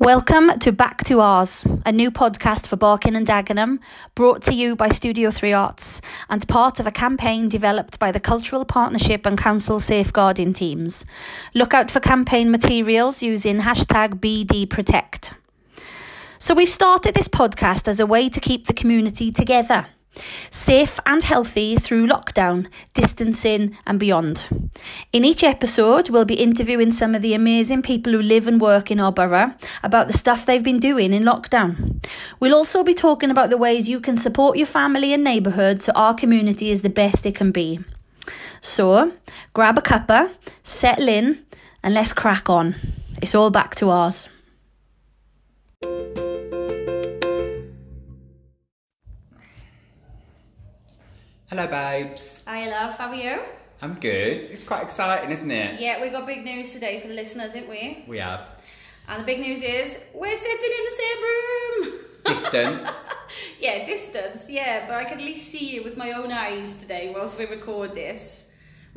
Welcome to Back to Ours, a new podcast for Barking and Dagenham, brought to you by Studio 3 Arts and part of a campaign developed by the Cultural Partnership and Council Safeguarding teams. Look out for campaign materials using hashtag BDProtect. So, we've started this podcast as a way to keep the community together safe and healthy through lockdown, distancing, and beyond. In each episode, we'll be interviewing some of the amazing people who live and work in our borough about the stuff they've been doing in lockdown. We'll also be talking about the ways you can support your family and neighbourhood so our community is the best it can be. So, grab a cuppa, settle in, and let's crack on. It's all back to ours. Hello, babes. Hi, love. How are you? I'm good. It's quite exciting, isn't it? Yeah, we've got big news today for the listeners, didn't we? We have. And the big news is we're sitting in the same room. Distance. yeah, distance. Yeah, but I can at least see you with my own eyes today whilst we record this,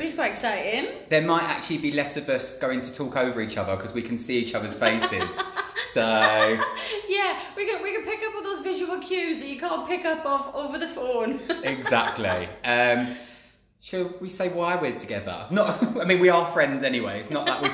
which is quite exciting. there might actually be less of us going to talk over each other because we can see each other's faces. so, Yeah, we can we can pick up all those visual cues that you can't pick up off over the phone. exactly. Um, shall we say why we're together? Not. I mean, we are friends anyway. It's not that we.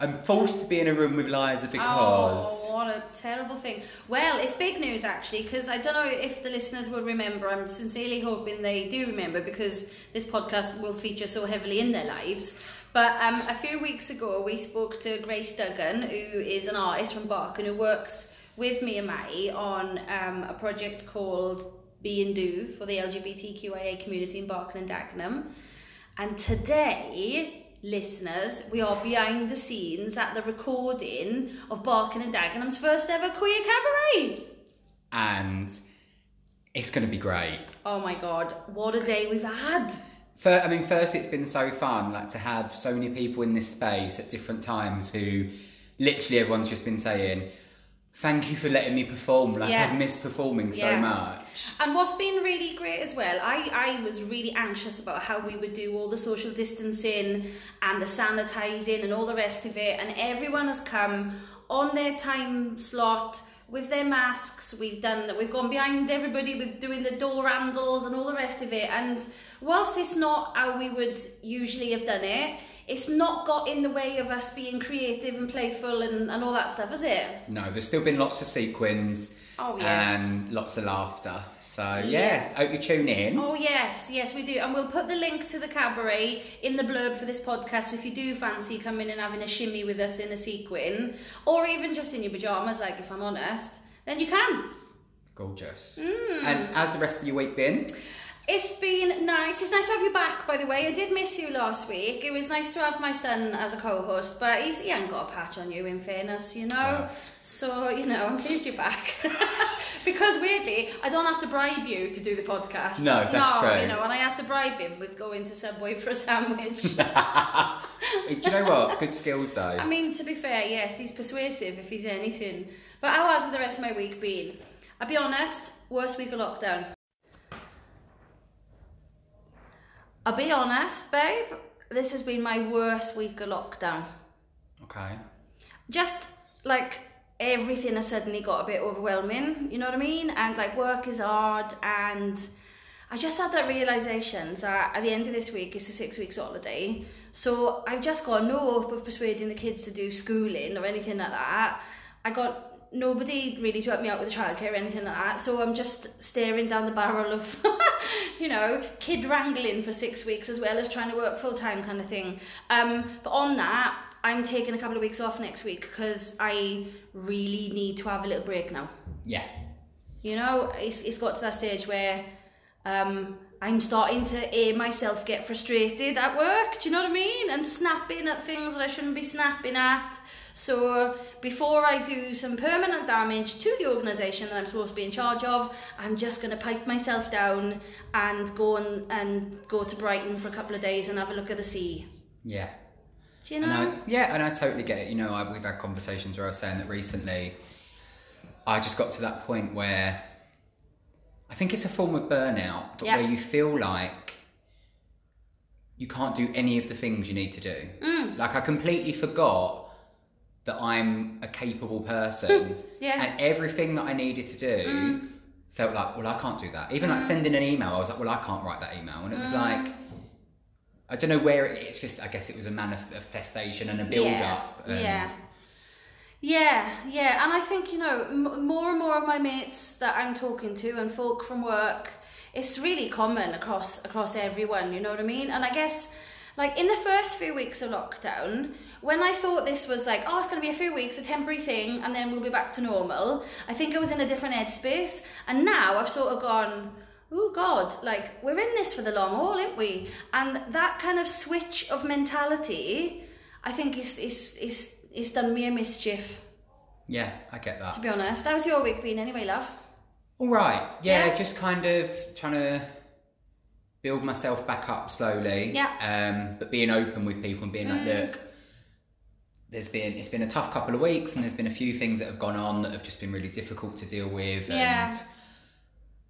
I'm forced to be in a room with Liza because. Oh, what a terrible thing. Well, it's big news actually, because I don't know if the listeners will remember. I'm sincerely hoping they do remember because this podcast will feature so heavily in their lives. But um, a few weeks ago, we spoke to Grace Duggan, who is an artist from Bark and who works with me and Mai on um, a project called Be and Do for the LGBTQIA community in Barking and Dagenham. And today, listeners, we are behind the scenes at the recording of Barking and Dagenham's first ever queer cabaret. And it's going to be great. Oh my god, what a day we've had! Fir I mean, first, it's been so fun, like to have so many people in this space at different times who literally everyone's just been saying, Thank you for letting me perform. Like, Yeah. I've missed performing so Yeah. much. And what's been really great as well, I, I was really anxious about how we would do all the social distancing and the sanitising and all the rest of it. And everyone has come on their time slot with their masks. We've done we've gone behind everybody with doing the door handles and all the rest of it. And whilst it's not how we would usually have done it, it's not got in the way of us being creative and playful and, and all that stuff, has it? No, there's still been lots of sequins Oh, yes. and lots of laughter. So, yeah, Yeah. hope you tune in. Oh yes, yes we do, and we'll put the link to the cabaret in the blurb for this podcast. So if you do fancy coming and having a shimmy with us in a sequin, or even just in your pajamas, like if I'm honest, then you can. Gorgeous. Mm. And how's the rest of your week been? It's been nice. It's nice to have you back, by the way. I did miss you last week. It was nice to have my son as a co-host, but he's, he ain't got a patch on you, in fairness, you know. Wow. So you know, I'm pleased you're back. because weirdly, I don't have to bribe you to do the podcast. No, that's no, true. You know, and I had to bribe him with going to Subway for a sandwich. Do you know what? Good skills though. I mean, to be fair, yes, he's persuasive if he's anything. But how has the rest of my week been? I'll be honest, worst week of lockdown. I'll be honest, babe, this has been my worst week of lockdown. Okay. Just like everything has suddenly got a bit overwhelming, you know what I mean? And like work is hard and I just had that realization that at the end of this week is the six weeks holiday. So I've just got no hope of persuading the kids to do schooling or anything like that. I got nobody really to help me out with the childcare or anything like that. So I'm just staring down the barrel of, you know, kid wrangling for six weeks as well as trying to work full time kind of thing. Um, but on that, I'm taking a couple of weeks off next week because I really need to have a little break now. Yeah. You know, it's, it's got to that stage where um, I'm starting to hear myself get frustrated at work, do you know what I mean? And snapping at things that I shouldn't be snapping at. So before I do some permanent damage to the organisation that I'm supposed to be in charge of, I'm just going to pipe myself down and go and, and go to Brighton for a couple of days and have a look at the sea. Yeah. Do you And know? I, yeah, and I totally get it. You know, I, we've had conversations where I was saying that recently I just got to that point where I think it's a form of burnout, but Yeah. where you feel like you can't do any of the things you need to do. Mm. Like I completely forgot that I'm a capable person. Yeah. And everything that I needed to do mm. felt like, well, I can't do that. Even like mm. sending an email, I was like, well, I can't write that email. And it was mm. like, I don't know where it, it's just, I guess it was a manifestation and a build Yeah, up. And yeah. Yeah, yeah, and I think you know m- more and more of my mates that I'm talking to and folk from work, it's really common across across everyone. You know what I mean? And I guess like in the first few weeks of lockdown, when I thought this was like, oh, it's going to be a few weeks, a temporary thing, and then we'll be back to normal. I think I was in a different headspace, and now I've sort of gone. Oh God! Like we're in this for the long haul, aren't we? And that kind of switch of mentality, I think, is is is is done me a mischief. Yeah, I get that. To be honest, how's your week been anyway, love? All right. Yeah, Yeah. just kind of trying to build myself back up slowly. Yeah. Um, but being open with people and being like, look, there's been it's been a tough couple of weeks and there's been a few things that have gone on that have just been really difficult to deal with. Yeah. And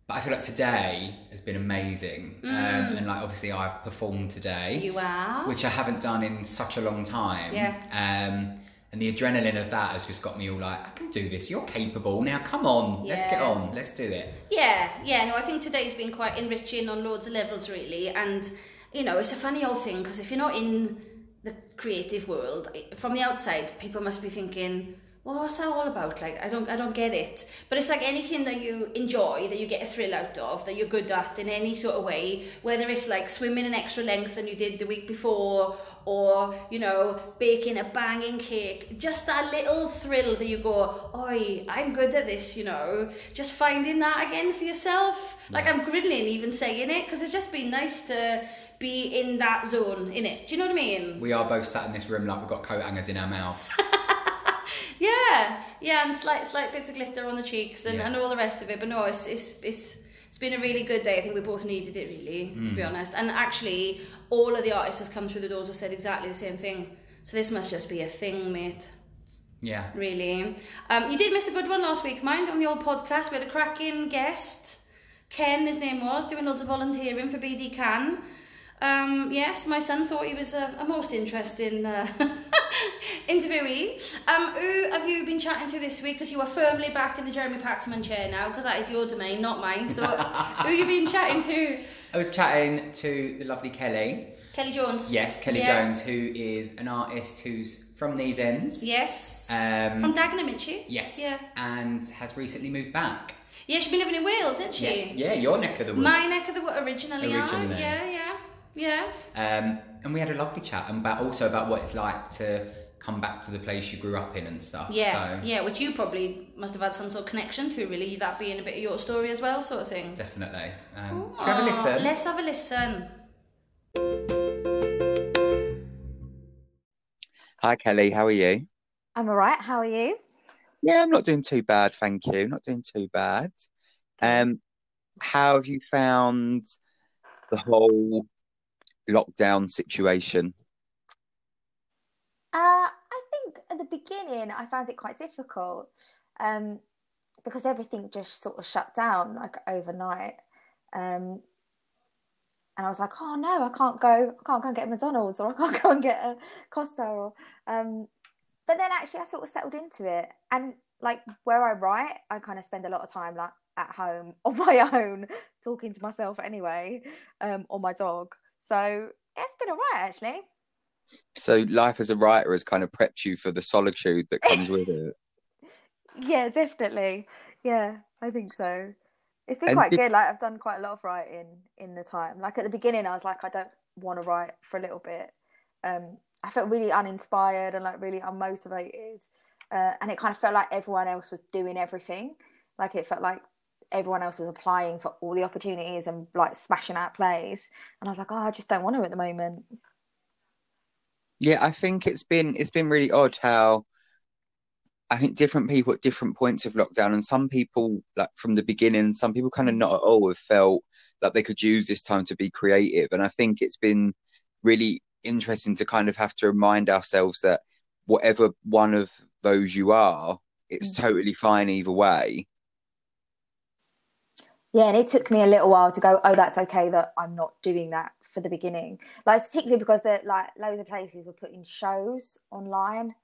but I feel like today has been amazing. Um, and like obviously I've performed today. You are. which I haven't done in such a long time. Yeah. Um, and the adrenaline of that has just got me all like, I can do this. You're capable. Now, come on, let's get on. Let's do it. Yeah, yeah. No, I think today's been quite enriching on loads of levels, really. And you know, it's a funny old thing because if you're not in the creative world, eh, from the outside, people must be thinking, well, what's that all about? Like, I don't, I don't get it. But it's like anything that you enjoy, that you get a thrill out of, that you're good at in any sort of way, whether it's like swimming an extra length than you did the week before, or, you know, baking a banging cake, just that little thrill that you go, oi, I'm good at this, you know, just finding that again for yourself. Like, I'm grinning even saying it, because it's just been nice to be in that zone, in it. Do you know what I mean? We are both sat in this room like we've got coat hangers in our mouths. Yeah, yeah, and slight slight bits of glitter on the cheeks and, Yeah. and all the rest of it. But no, it's it's it's it's been a really good day. I think we both needed it really, to Mm. be honest. And actually, all of the artists that's come through the doors have said exactly the same thing. So this must just be a thing, mate. yeah. Really. Um, you did miss a good one last week, mind, on the old podcast. We had a cracking guest. Ken, his name was, doing loads of volunteering for BD Can. Um, yes, my son thought he was a, a most interesting uh, interviewee. Um, who have you been chatting to this week? Because you are firmly back in the Jeremy Paxman chair now, because that is your domain, not mine. So, who have you been chatting to? I was chatting to the lovely Kelly. Kelly Jones. Yes, Kelly Yeah. Jones, who is an artist who's from these ends. Yes. Um, From Dagenham, isn't she? yes. Yeah. And has recently moved back. Yeah, she's been living in Wales, isn't she? Yeah, yeah, your neck of the woods. My neck of the woods originally, Originally. Yeah, yeah, yeah. Um, and we had a lovely chat and about also about what it's like to come back to the place you grew up in and stuff. Yeah, So yeah, which you probably must have had some sort of connection to, really, that being a bit of your story as well, sort of thing. definitely. Um, should we have a listen? Let's have a listen. Hi Kelly, how are you? I'm all right. How are you? Yeah, I'm not doing too bad, thank you. Not doing too bad. Um, how have you found the whole lockdown situation? Uh, I think at the beginning I found it quite difficult um, because everything just sort of shut down like overnight. Um, and I was like, oh no, I can't go, I can't go and get McDonald's or I can't go and get a Costa or um, but then actually I sort of settled into it. And like where I write, I kind of spend a lot of time like at home on my own, talking to myself anyway, um, or my dog. So yeah, it's been all right actually. So life as a writer has kind of prepped you for the solitude that comes with it. Yeah, definitely. Yeah, I think so. It's been And quite did- good. Like I've done quite a lot of writing in the time. Like at the beginning, I was like, I don't want to write for a little bit. Um, I felt really uninspired and like really unmotivated, uh, and it kind of felt like everyone else was doing everything. Like it felt like everyone else was applying for all the opportunities and like smashing out plays. And I was like, oh, I just don't want to at the moment. Yeah, I think it's been it's been really odd how I think different people at different points of lockdown, and some people like from the beginning, some people kind of not at all have felt like they could use this time to be creative. And I think it's been really interesting to kind of have to remind ourselves that whatever one of those you are, it's Mm. totally fine either way. Yeah, and it took me a little while to go, oh, that's okay that I'm not doing that for the beginning. Like particularly because there like loads of places were putting shows online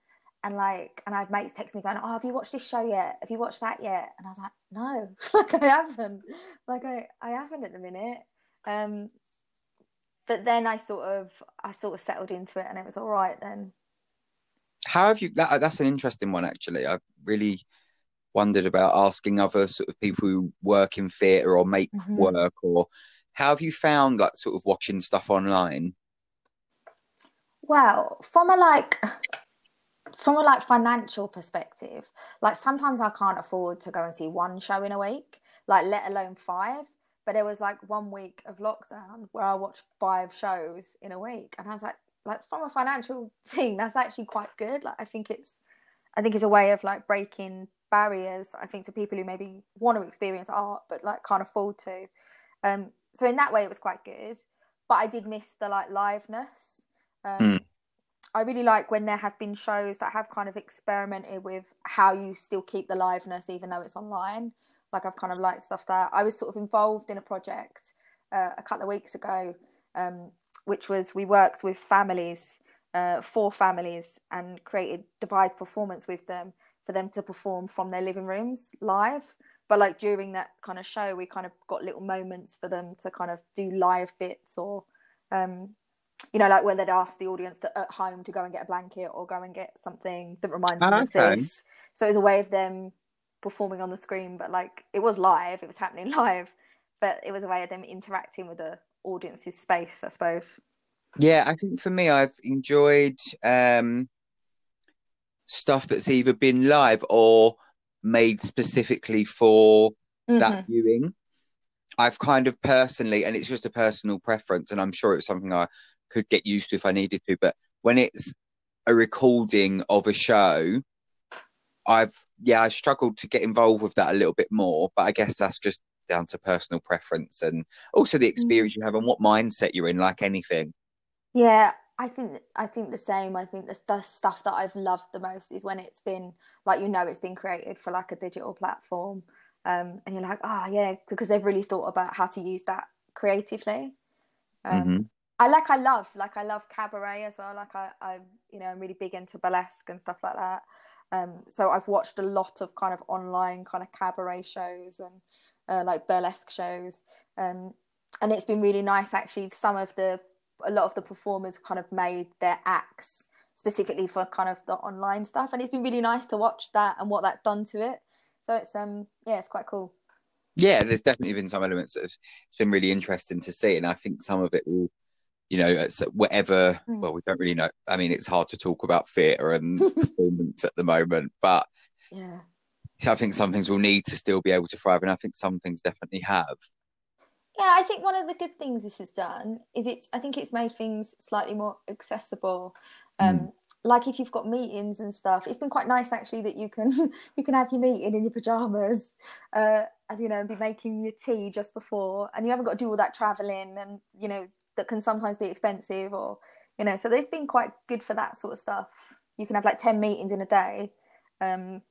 and like, and I had mates text me going, "Oh, have you watched this show yet? Have you watched that yet?" And I was like, "No, like I haven't. Like I, I haven't at the minute." Um, but then I sort of, I sort of settled into it, and it was all right then. How have you? That, that's an interesting one, actually. I've really wondered about asking other sort of people who work in theatre or make Mhm. work, or how have you found like sort of watching stuff online? Well, from a like from a like financial perspective, like sometimes I can't afford to go and see one show in a week, like let alone five. But there was like one week of lockdown where I watched five shows in a week, and I was like, like from a financial thing, that's actually quite good. Like I think it's, I think it's a way of like breaking barriers. I think to people who maybe want to experience art but like can't afford to. Um, so in that way, it was quite good. But I did miss the like liveness. Um, Mm. I really like when there have been shows that have kind of experimented with how you still keep the liveness even though it's online. Like I've kind of liked stuff that I was sort of involved in a project uh, a couple of weeks ago, um, which was we worked with families, uh, four families, and created devised performance with them for them to perform from their living rooms live. But like during that kind of show, we kind of got little moments for them to kind of do live bits or um, you know, like where they'd ask the audience to at home to go and get a blanket or go and get something that reminds them of Okay. this. So it was a way of them performing on the screen, but like it was live, it was happening live, but it was a way of them interacting with the audience's space, I suppose. Yeah, I think for me, I've enjoyed um, stuff that's either been live or made specifically for that mm-hmm. viewing. I've kind of personally, and it's just a personal preference, and I'm sure it's something I could get used to if I needed to, but when it's a recording of a show, I've, yeah, I struggled to get involved with that a little bit more, but I guess that's just down to personal preference and also the mm-hmm. experience you have and what mindset you're in, like anything. Yeah, I think I think the same. I think the, the stuff that I've loved the most is when it's been like you know it's been created for like a digital platform, um, and you're like, oh yeah, because they've really thought about how to use that creatively. Um, Mhm. I like I love like I love cabaret as well. Like I I you know I'm really big into burlesque and stuff like that. Um, so I've watched a lot of kind of online kind of cabaret shows and uh, like burlesque shows. Um, and it's been really nice actually. Some of the a lot of the performers kind of made their acts specifically for kind of the online stuff, and it's been really nice to watch that and what that's done to it. So it's um yeah, it's quite cool. Yeah, there's definitely been some elements of it's been really interesting to see, and I think some of it will, you know, it's whatever. Mm. Well, we don't really know. I mean, it's hard to talk about theatre and performance at the moment, but Yeah. I think some things will need to still be able to thrive, and I think some things definitely have. Yeah, I think one of the good things this has done is it's I think it's made things slightly more accessible. Um, like if you've got meetings and stuff, it's been quite nice actually that you can you can have your meeting in your pajamas, uh, and you know, and be making your tea just before, and you haven't got to do all that traveling, and you know that can sometimes be expensive, or you know, so it's been quite good for that sort of stuff. You can have like ten meetings in a day, um,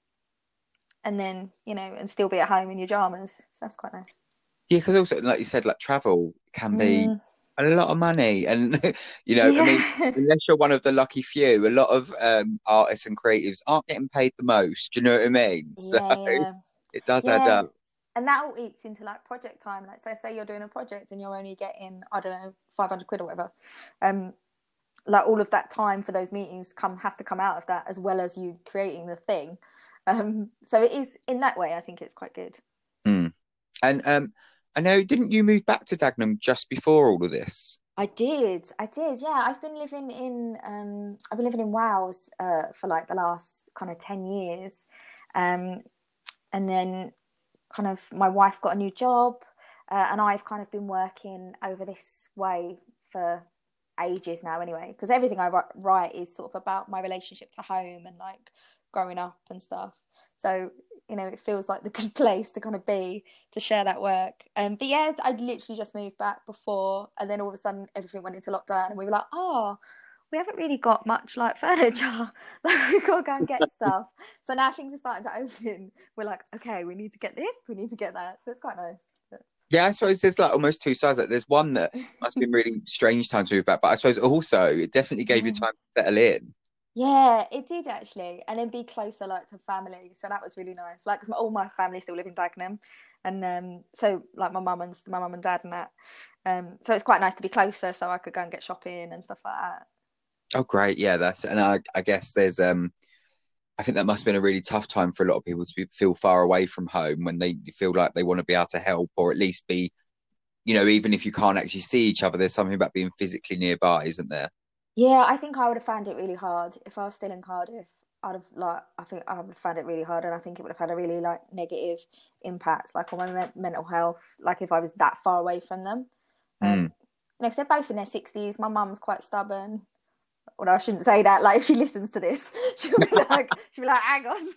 and then you know, and still be at home in your pajamas. So that's quite nice. Yeah, because also, like you said, like travel can be Mm. a lot of money, and you know, I mean, unless you're one of the lucky few, a lot of um, artists and creatives aren't getting paid the most. Do you know what I mean? So yeah, yeah. it does add up. And that all eats into like project time. Like, so say you're doing a project and you're only getting, I don't know, 500 quid or whatever. Um, like all of that time for those meetings come has to come out of that as well as you creating the thing. Um, so it is in that way, I think it's quite good. And um, I know, didn't you move back to Dagenham just before all of this? I did, I did, yeah. I've been living in, um, I've been living in Wales uh, for like the last kind of ten years, um, and then kind of my wife got a new job, uh, and I've kind of been working over this way for ages now, anyway. Because everything I write is sort of about my relationship to home and like growing up and stuff. So you know, it feels like the good place to kind of be to share that work. Um, but yeah, I'd literally just moved back before, and then all of a sudden everything went into lockdown, and we were like, oh, we haven't really got much like furniture. like we've gotta go and get stuff. So now things are starting to open. We're like, okay, we need to get this, we need to get that. So it's quite nice. Yeah, I suppose there's like almost two sides. Like there's one that must have been really strange time to move back, but I suppose also it definitely gave you time to settle in. Yeah, it did actually, and then be closer like to family. So that was really nice. Like, all my family still live in Dagenham, and um, so like my mum and my mum and dad and that. Um, so it's quite nice to be closer, so I could go and get shopping and stuff like that. Oh, great. Yeah, that's and I, I guess there's um I think that must have been a really tough time for a lot of people to be, feel far away from home when they feel like they want to be able to help or at least be, you know, even if you can't actually see each other, there's something about being physically nearby, isn't there? Yeah, I think I would have found it really hard if I was still in Cardiff. I'd have like I think I would have found it really hard, and I think it would have had a really like negative impact, like on my men- mental health. Like if I was that far away from them. Um, Mm. you know, they're both in their sixties. My mum's quite stubborn. Well, I shouldn't say that. Like if she listens to this, she'll be like, she'll be like, hang on.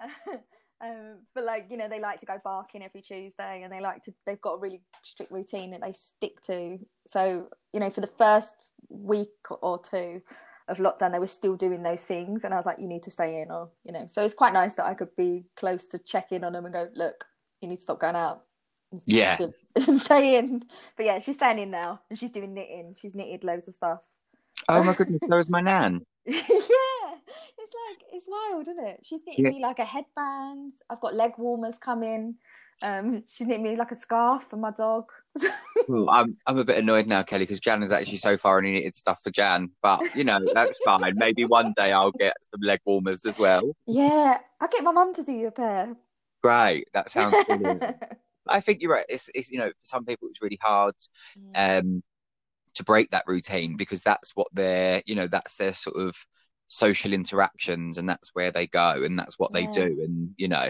um, but like you know, they like to go barking every Tuesday, and they like to. They've got a really strict routine that they stick to. So you know, for the first week or two of lockdown, they were still doing those things, and I was like, you need to stay in, or you know. So it's quite nice that I could be close to check in on them and go, look, you need to stop going out. Yeah. stay in. But yeah, she's staying in now, and she's doing knitting. She's knitted loads of stuff. Oh my goodness, so is my nan. yeah, it's like it's wild, isn't it? She's knitting Yeah. me like a headband. I've got leg warmers coming. Um, she's knitting me like a scarf for my dog. I'm I'm a bit annoyed now, Kelly, because Jan is actually so far only knitted stuff for Jan. But you know, that's fine. Maybe one day I'll get some leg warmers as well. yeah, I'll get my mum to do you a pair. Great. That sounds brilliant. I think you're right. It's, it's you know, for some people it's really hard um to break that routine because that's what their you know that's their sort of social interactions and that's where they go and that's what they do and you know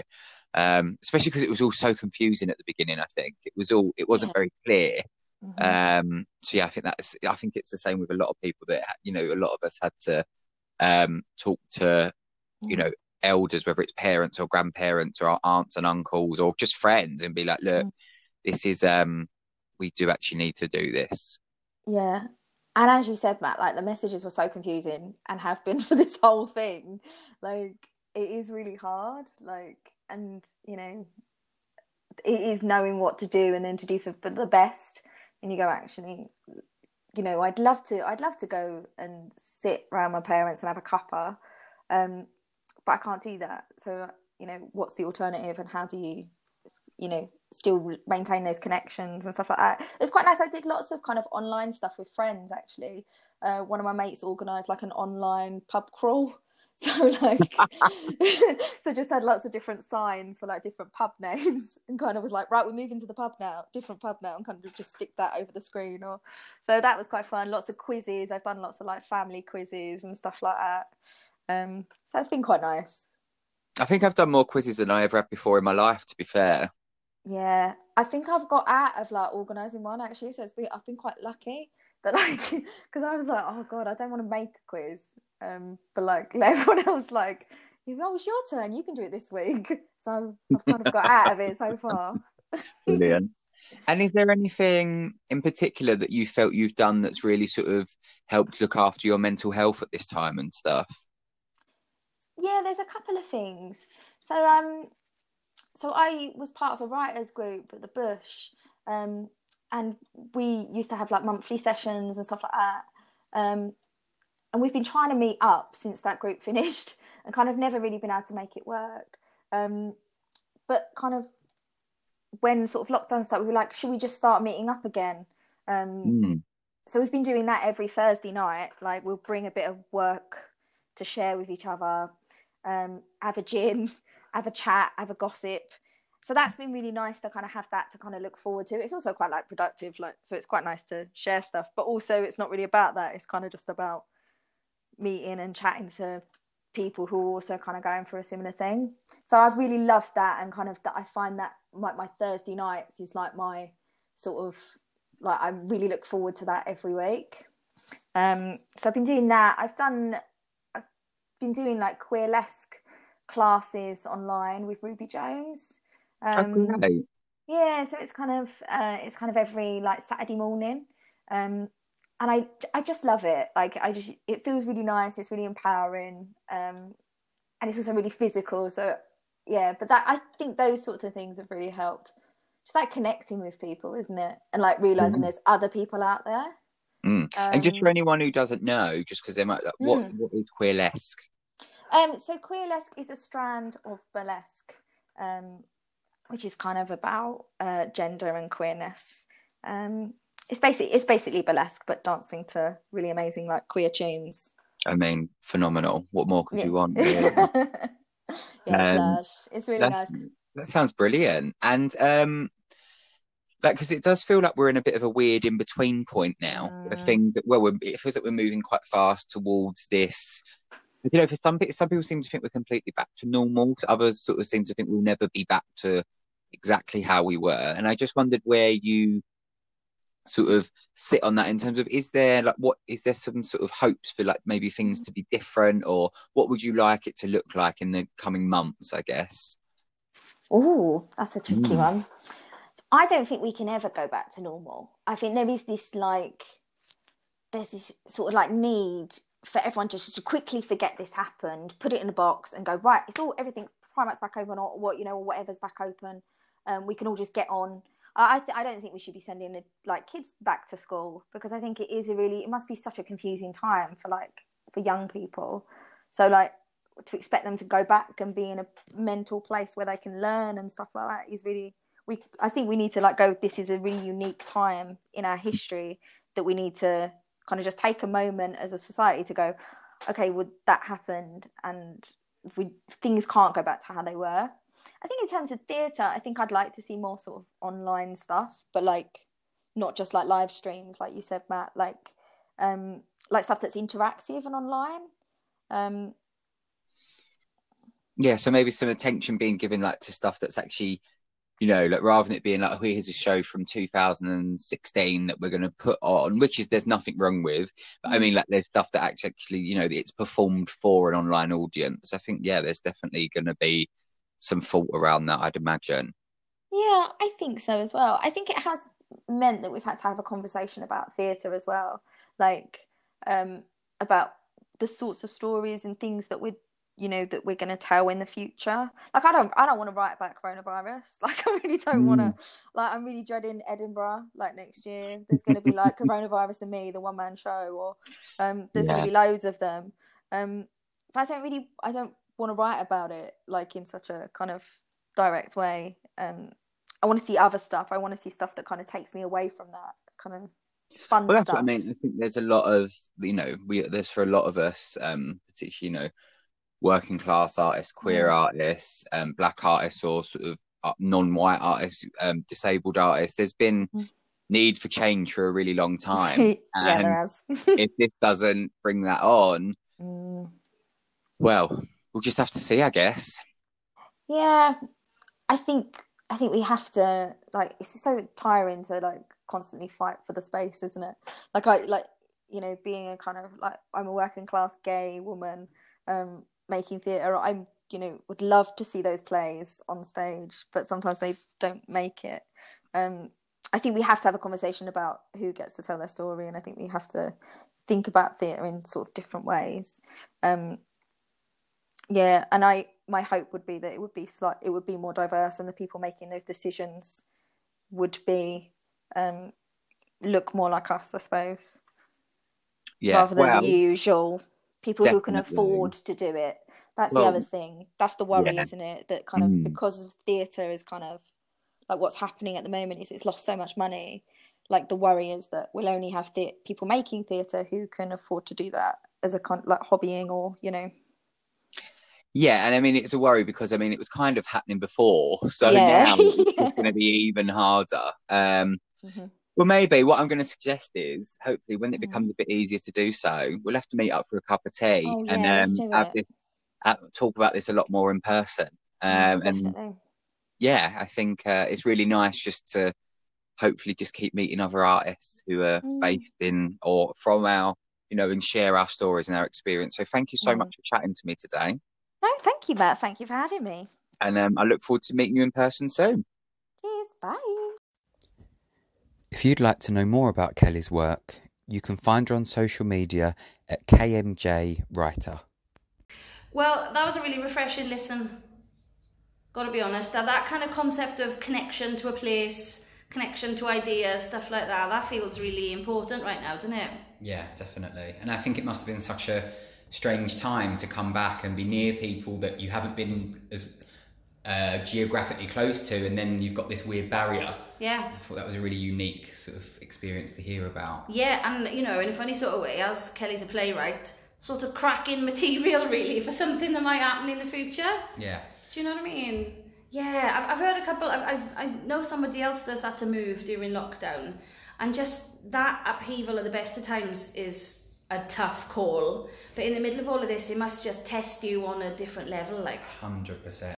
um especially because it was all so confusing at the beginning i think it was all it wasn't Yeah. very clear Mhm. um so yeah i think that's i think it's the same with a lot of people that you know a lot of us had to um talk to you Mm. know elders whether it's parents or grandparents or our aunts and uncles or just friends and be like look Mm. this is um we do actually need to do this Yeah. And as you said, Matt, like the messages were so confusing and have been for this whole thing. Like it is really hard. Like, and you know, it is knowing what to do and then to do for, for the best. And you go, actually, you know, I'd love to, I'd love to go and sit around my parents and have a cuppa, um, but I can't do that. So, you know, what's the alternative and how do you you know still maintain those connections and stuff like that. It's quite nice. I did lots of kind of online stuff with friends actually. Uh, one of my mates organized like an online pub crawl. So like so just had lots of different signs for like different pub names and kind of was like right we're moving to the pub now different pub now and kind of just stick that over the screen or so that was quite fun. Lots of quizzes. I've done lots of like family quizzes and stuff like that. Um so it's been quite nice. I think I've done more quizzes than I ever have before in my life, to be fair. Yeah, I think I've got out of like organising one actually, so it's been I've been quite lucky that like because I was like, oh god, I don't want to make a quiz, um, but like let everyone else like, oh, it's your turn, you can do it this week. So I've kind of got out of it so far. Brilliant. And is there anything in particular that you felt you've done that's really sort of helped look after your mental health at this time and stuff? Yeah, there's a couple of things. So um, so I was part of a writers group at the Bush, um, and we used to have like monthly sessions and stuff like that. Um, and we've been trying to meet up since that group finished, and kind of never really been able to make it work. Um, but kind of when sort of lockdown started, we were like, should we just start meeting up again? Um, Mm. so we've been doing that every Thursday night. Like we'll bring a bit of work to share with each other, um, have a gin, have a chat, have a gossip. So that's been really nice to kind of have that to kind of look forward to. It's also quite like productive, like so it's quite nice to share stuff. But also it's not really about that. It's kind of just about meeting and chatting to people who are also kind of going for a similar thing. So I've really loved that and kind of that I find that like my Thursday nights is like my sort of like I really look forward to that every week. Um, so I've been doing that. I've done, I've been doing like queerlesque classes online with Ruby Jones. Um, okay. yeah, so it's kind of uh, it's kind of every like Saturday morning, um, and I I just love it. Like I just it feels really nice. It's really empowering, um, and it's also really physical. So yeah, but that I think those sorts of things have really helped. Just like connecting with people, isn't it? And like realizing Mhm. there's other people out there. Mm. and just for Um, anyone who doesn't know, just because they might, like, what Mm. what is queerlesque? Um, so queerlesque is a strand of burlesque, um, which is kind of about uh, gender and queerness. Um, it's basically it's basically burlesque, but dancing to really amazing like queer tunes. I mean, phenomenal. What more could Yeah. you want? really? yeah, Um. It's really That- nice. That sounds brilliant. And um, like, because it does feel like we're in a bit of a weird in between point now. The Mm. thing that, well, we're, it feels like we're moving quite fast towards this. You know, for some people, some people seem to think we're completely back to normal. Others sort of seem to think we'll never be back to exactly how we were. And I just wondered where you sort of sit on that in terms of is there like what is there some sort of hopes for like maybe things to be different or what would you like it to look like in the coming months, I guess? Oh, that's a tricky Mm. one. I don't think we can ever go back to normal. I think there is this like, there's this sort of like need for everyone just to quickly forget this happened, put it in a box, and go right. It's all everything's Primark's back open, or what you know, or whatever's back open. Um, we can all just get on. I th- I don't think we should be sending the, like kids back to school because I think it is a really it must be such a confusing time for like for young people. So like to expect them to go back and be in a mental place where they can learn and stuff like that is really we I think we need to like go this is a really unique time in our history that we need to kind of just take a moment as a society to go okay well that happened and we things can't go back to how they were. I think in terms of theatre I think I'd like to see more sort of online stuff but like not just like live streams like you said Matt like um like stuff that's interactive and online. Um Yeah, so maybe some attention being given like to stuff that's actually, you know, like rather than it being like, oh, here's a show from 2016 that we're going to put on, which is there's nothing wrong with. But I mean, like there's stuff that act- actually, you know, it's performed for an online audience. I think, yeah, there's definitely going to be some fault around that, I'd imagine. Yeah, I think so as well. I think it has meant that we've had to have a conversation about theatre as well, like um, about the sorts of stories and things that we're, you know, that we're going to tell in the future. Like, I don't, I don't want to write about coronavirus. Like, I really don't want to. Like, I'm really dreading Edinburgh. Like next year, there's going to be like coronavirus and me, the one man show, or um, there's going to be loads of them. Um, but I don't really, I don't want to write about it like in such a kind of direct way. Um, I want to see other stuff. I want to see stuff that kind of takes me away from that kind of fun Well, stuff. I mean. I think there's a lot of, you know, we there's for a lot of us, um, particularly, you know, working class artists, queer Mm. artists, um, black artists, or sort of uh, non-white artists, um, disabled artists. There's been Mm. need for change for a really long time. yeah, and there has. if this doesn't bring that on, Mm. well, we'll just have to see, I guess. Yeah, I think I think we have to like it's so tiring to like constantly fight for the space, isn't it? Like I like you know being a kind of like I'm a working class gay woman um making theatre. I'm you know would love to see those plays on stage, but sometimes they don't make it. Um, I think we have to have a conversation about who gets to tell their story, and I think we have to think about theatre in sort of different ways. Um, yeah, and I my hope would be that it would be slight it would be more diverse and the people making those decisions would be um look more like us, I suppose. Yeah. rather than well, the usual people who can afford to do it. That's Well, the other thing. That's the worry, yeah. isn't it? That kind of Mm. because of theatre is kind of like what's happening at the moment is it's lost so much money. Like the worry is that we'll only have the people making theatre who can afford to do that as a kind like hobbying or you know Yeah, and I mean it's a worry because I mean it was kind of happening before, so Yeah. now it's going to be even harder. Um, Mhm. Well, maybe what I'm going to suggest is hopefully when it Mhm. becomes a bit easier to do so, we'll have to meet up for a cup of tea Oh, and yeah, let's um, have this, uh, talk about this a lot more in person. Yeah, Um, and yeah, I think uh, it's really nice just to hopefully just keep meeting other artists who are Mm. based in or from our, you know, and share our stories and our experience. So thank you so Mm. much for chatting to me today. No, thank you, Matt. Thank you for having me. And um, I look forward to meeting you in person soon. Cheers. Bye. If you'd like to know more about Kelly's work, you can find her on social media at KMJ Writer. Well, that was a really refreshing listen. Got to be honest. That that kind of concept of connection to a place connection to ideas, stuff like that. That feels really important right now, doesn't it? Yeah, definitely. And I think it must have been such a strange time to come back and be near people that you haven't been as uh, geographically close to, and then you've got this weird barrier. Yeah. I thought that was a really unique sort of experience to hear about. Yeah, and you know, in a funny sort of way, as Kelly's a playwright, sort of cracking material really for something that might happen in the future. Yeah. Do you know what I mean? Yeah, I've, I've heard a couple. I, I I know somebody else that's had to move during lockdown, and just that upheaval at the best of times is a tough call. But in the middle of all of this, it must just test you on a different level. Like Hundred percent.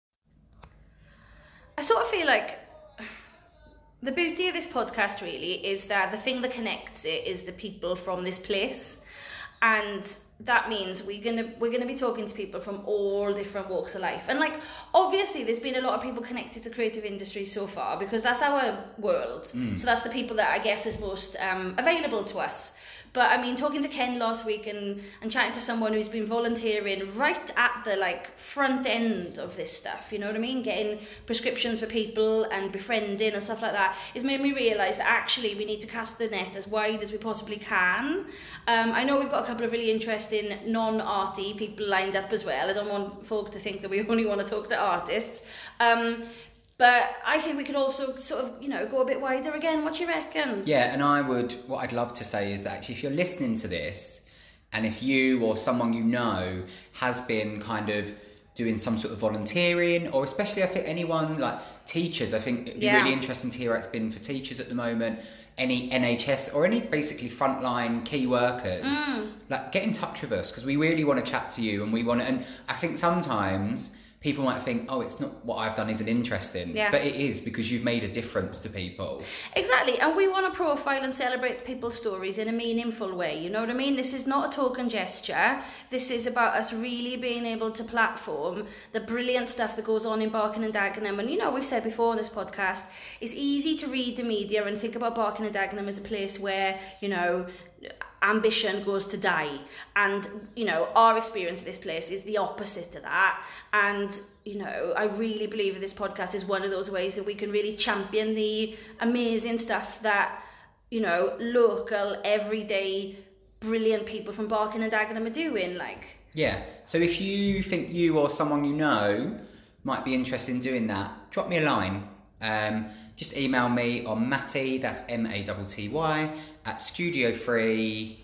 I sort of feel like the beauty of this podcast really is that the thing that connects it is the people from this place, and that means we're gonna we're gonna be talking to people from all different walks of life. And like obviously, there's been a lot of people connected to the creative industry so far because that's our world. So that's the people that I guess is most um, available to us. But I mean, talking to Ken last week and, and chatting to someone who's been volunteering right at the like front end of this stuff, you know what I mean? Getting prescriptions for people and befriending and stuff like that, has made me realise that actually we need to cast the net as wide as we possibly can. Um, I know we've got a couple of really interesting non-arty people lined up as well. I don't want folk to think that we only want to talk to artists. Um, but I think we could also sort of, you know, go a bit wider again. What do you reckon? Yeah, and I would. What I'd love to say is that actually, if you're listening to this, and if you or someone you know has been kind of doing some sort of volunteering, or especially I think anyone like teachers, I think it'd be Yeah. really interesting to hear how it's been for teachers at the moment. Any NHS or any basically frontline key workers, Mm. like get in touch with us because we really want to chat to you, and we want to. And I think sometimes. People might think, "Oh, it's not what I've done isn't interesting," Yeah. but it is because you've made a difference to people. Exactly, and we want to profile and celebrate people's stories in a meaningful way. You know what I mean? This is not a token gesture. This is about us really being able to platform the brilliant stuff that goes on in Barking and Dagenham. And you know, we've said before on this podcast, it's easy to read the media and think about Barking and Dagenham as a place where you know ambition goes to die and you know our experience of this place is the opposite to that and you know i really believe this podcast is one of those ways that we can really champion the amazing stuff that you know local everyday brilliant people from barking and dagenham are doing like Yeah. So if you think you or someone you know might be interested in doing that, drop me a line. Um, just email me on Matty, that's M A T T Y, at studio free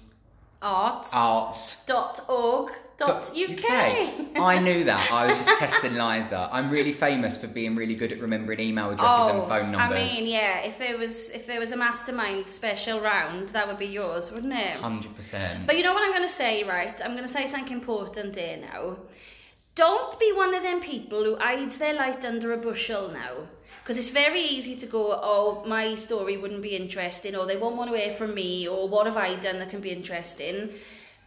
arts arts. dot org dot uk I knew that. I was just testing Liza. I'm really famous for being really good at remembering email addresses and phone numbers. Oh, I mean, yeah. If there was, if there was a mastermind special round, that would be yours, wouldn't it? Hundred percent. But you know what I'm going to say, right? I'm going to say something important here now. Don't be one of them people who hides their light under a bushel now. Because it's very easy to go, oh, my story wouldn't be interesting, or they won't want to hear from me, or what have I done that can be interesting.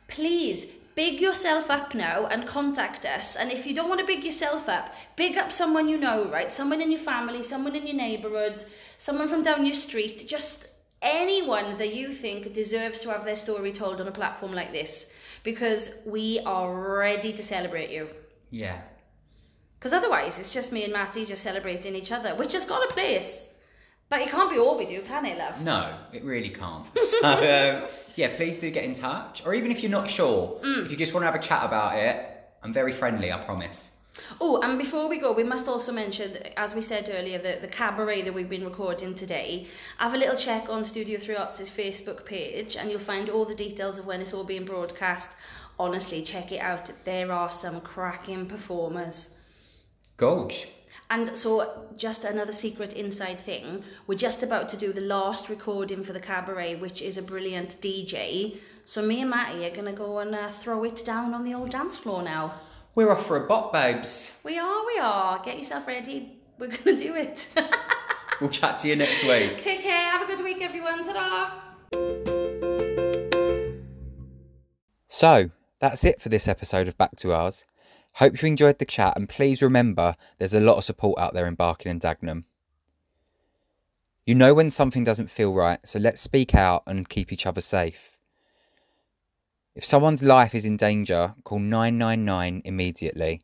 Please, big yourself up now and contact us. And if you don't want to big yourself up, big up someone you know, right? Someone in your family, someone in your neighbourhood, someone from down your street, just anyone that you think deserves to have their story told on a platform like this. Because we are ready to celebrate you. Yeah. Because otherwise, it's just me and Matty just celebrating each other, which has got a place. But it can't be all we do, can it, love? No, it really can't. So, um, yeah, please do get in touch. Or even if you're not sure, Mm. if you just want to have a chat about it, I'm very friendly, I promise. Oh, and before we go, we must also mention, as we said earlier, the, the cabaret that we've been recording today. Have a little check on Studio 3 Arts' Facebook page, and you'll find all the details of when it's all being broadcast. Honestly, check it out. There are some cracking performers. Gorge. And so, just another secret inside thing, we're just about to do the last recording for the cabaret, which is a brilliant DJ. So, me and Matty are going to go and uh, throw it down on the old dance floor now. We're off for a bot, babes. We are, we are. Get yourself ready. We're going to do it. We'll chat to you next week. Take care. Have a good week, everyone. Ta da! So, that's it for this episode of Back to Ours. Hope you enjoyed the chat and please remember there's a lot of support out there in Barking and Dagenham. You know when something doesn't feel right, so let's speak out and keep each other safe. If someone's life is in danger, call 999 immediately.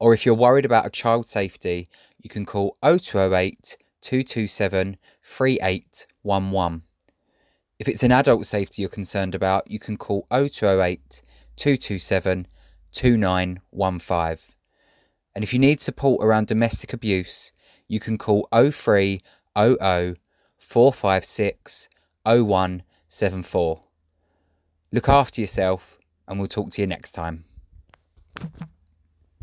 Or if you're worried about a child's safety, you can call 0208 227 3811. If it's an adult safety you're concerned about, you can call 0208 227 2915. And if you need support around domestic abuse, you can call 0300 456 0174. Look after yourself, and we'll talk to you next time.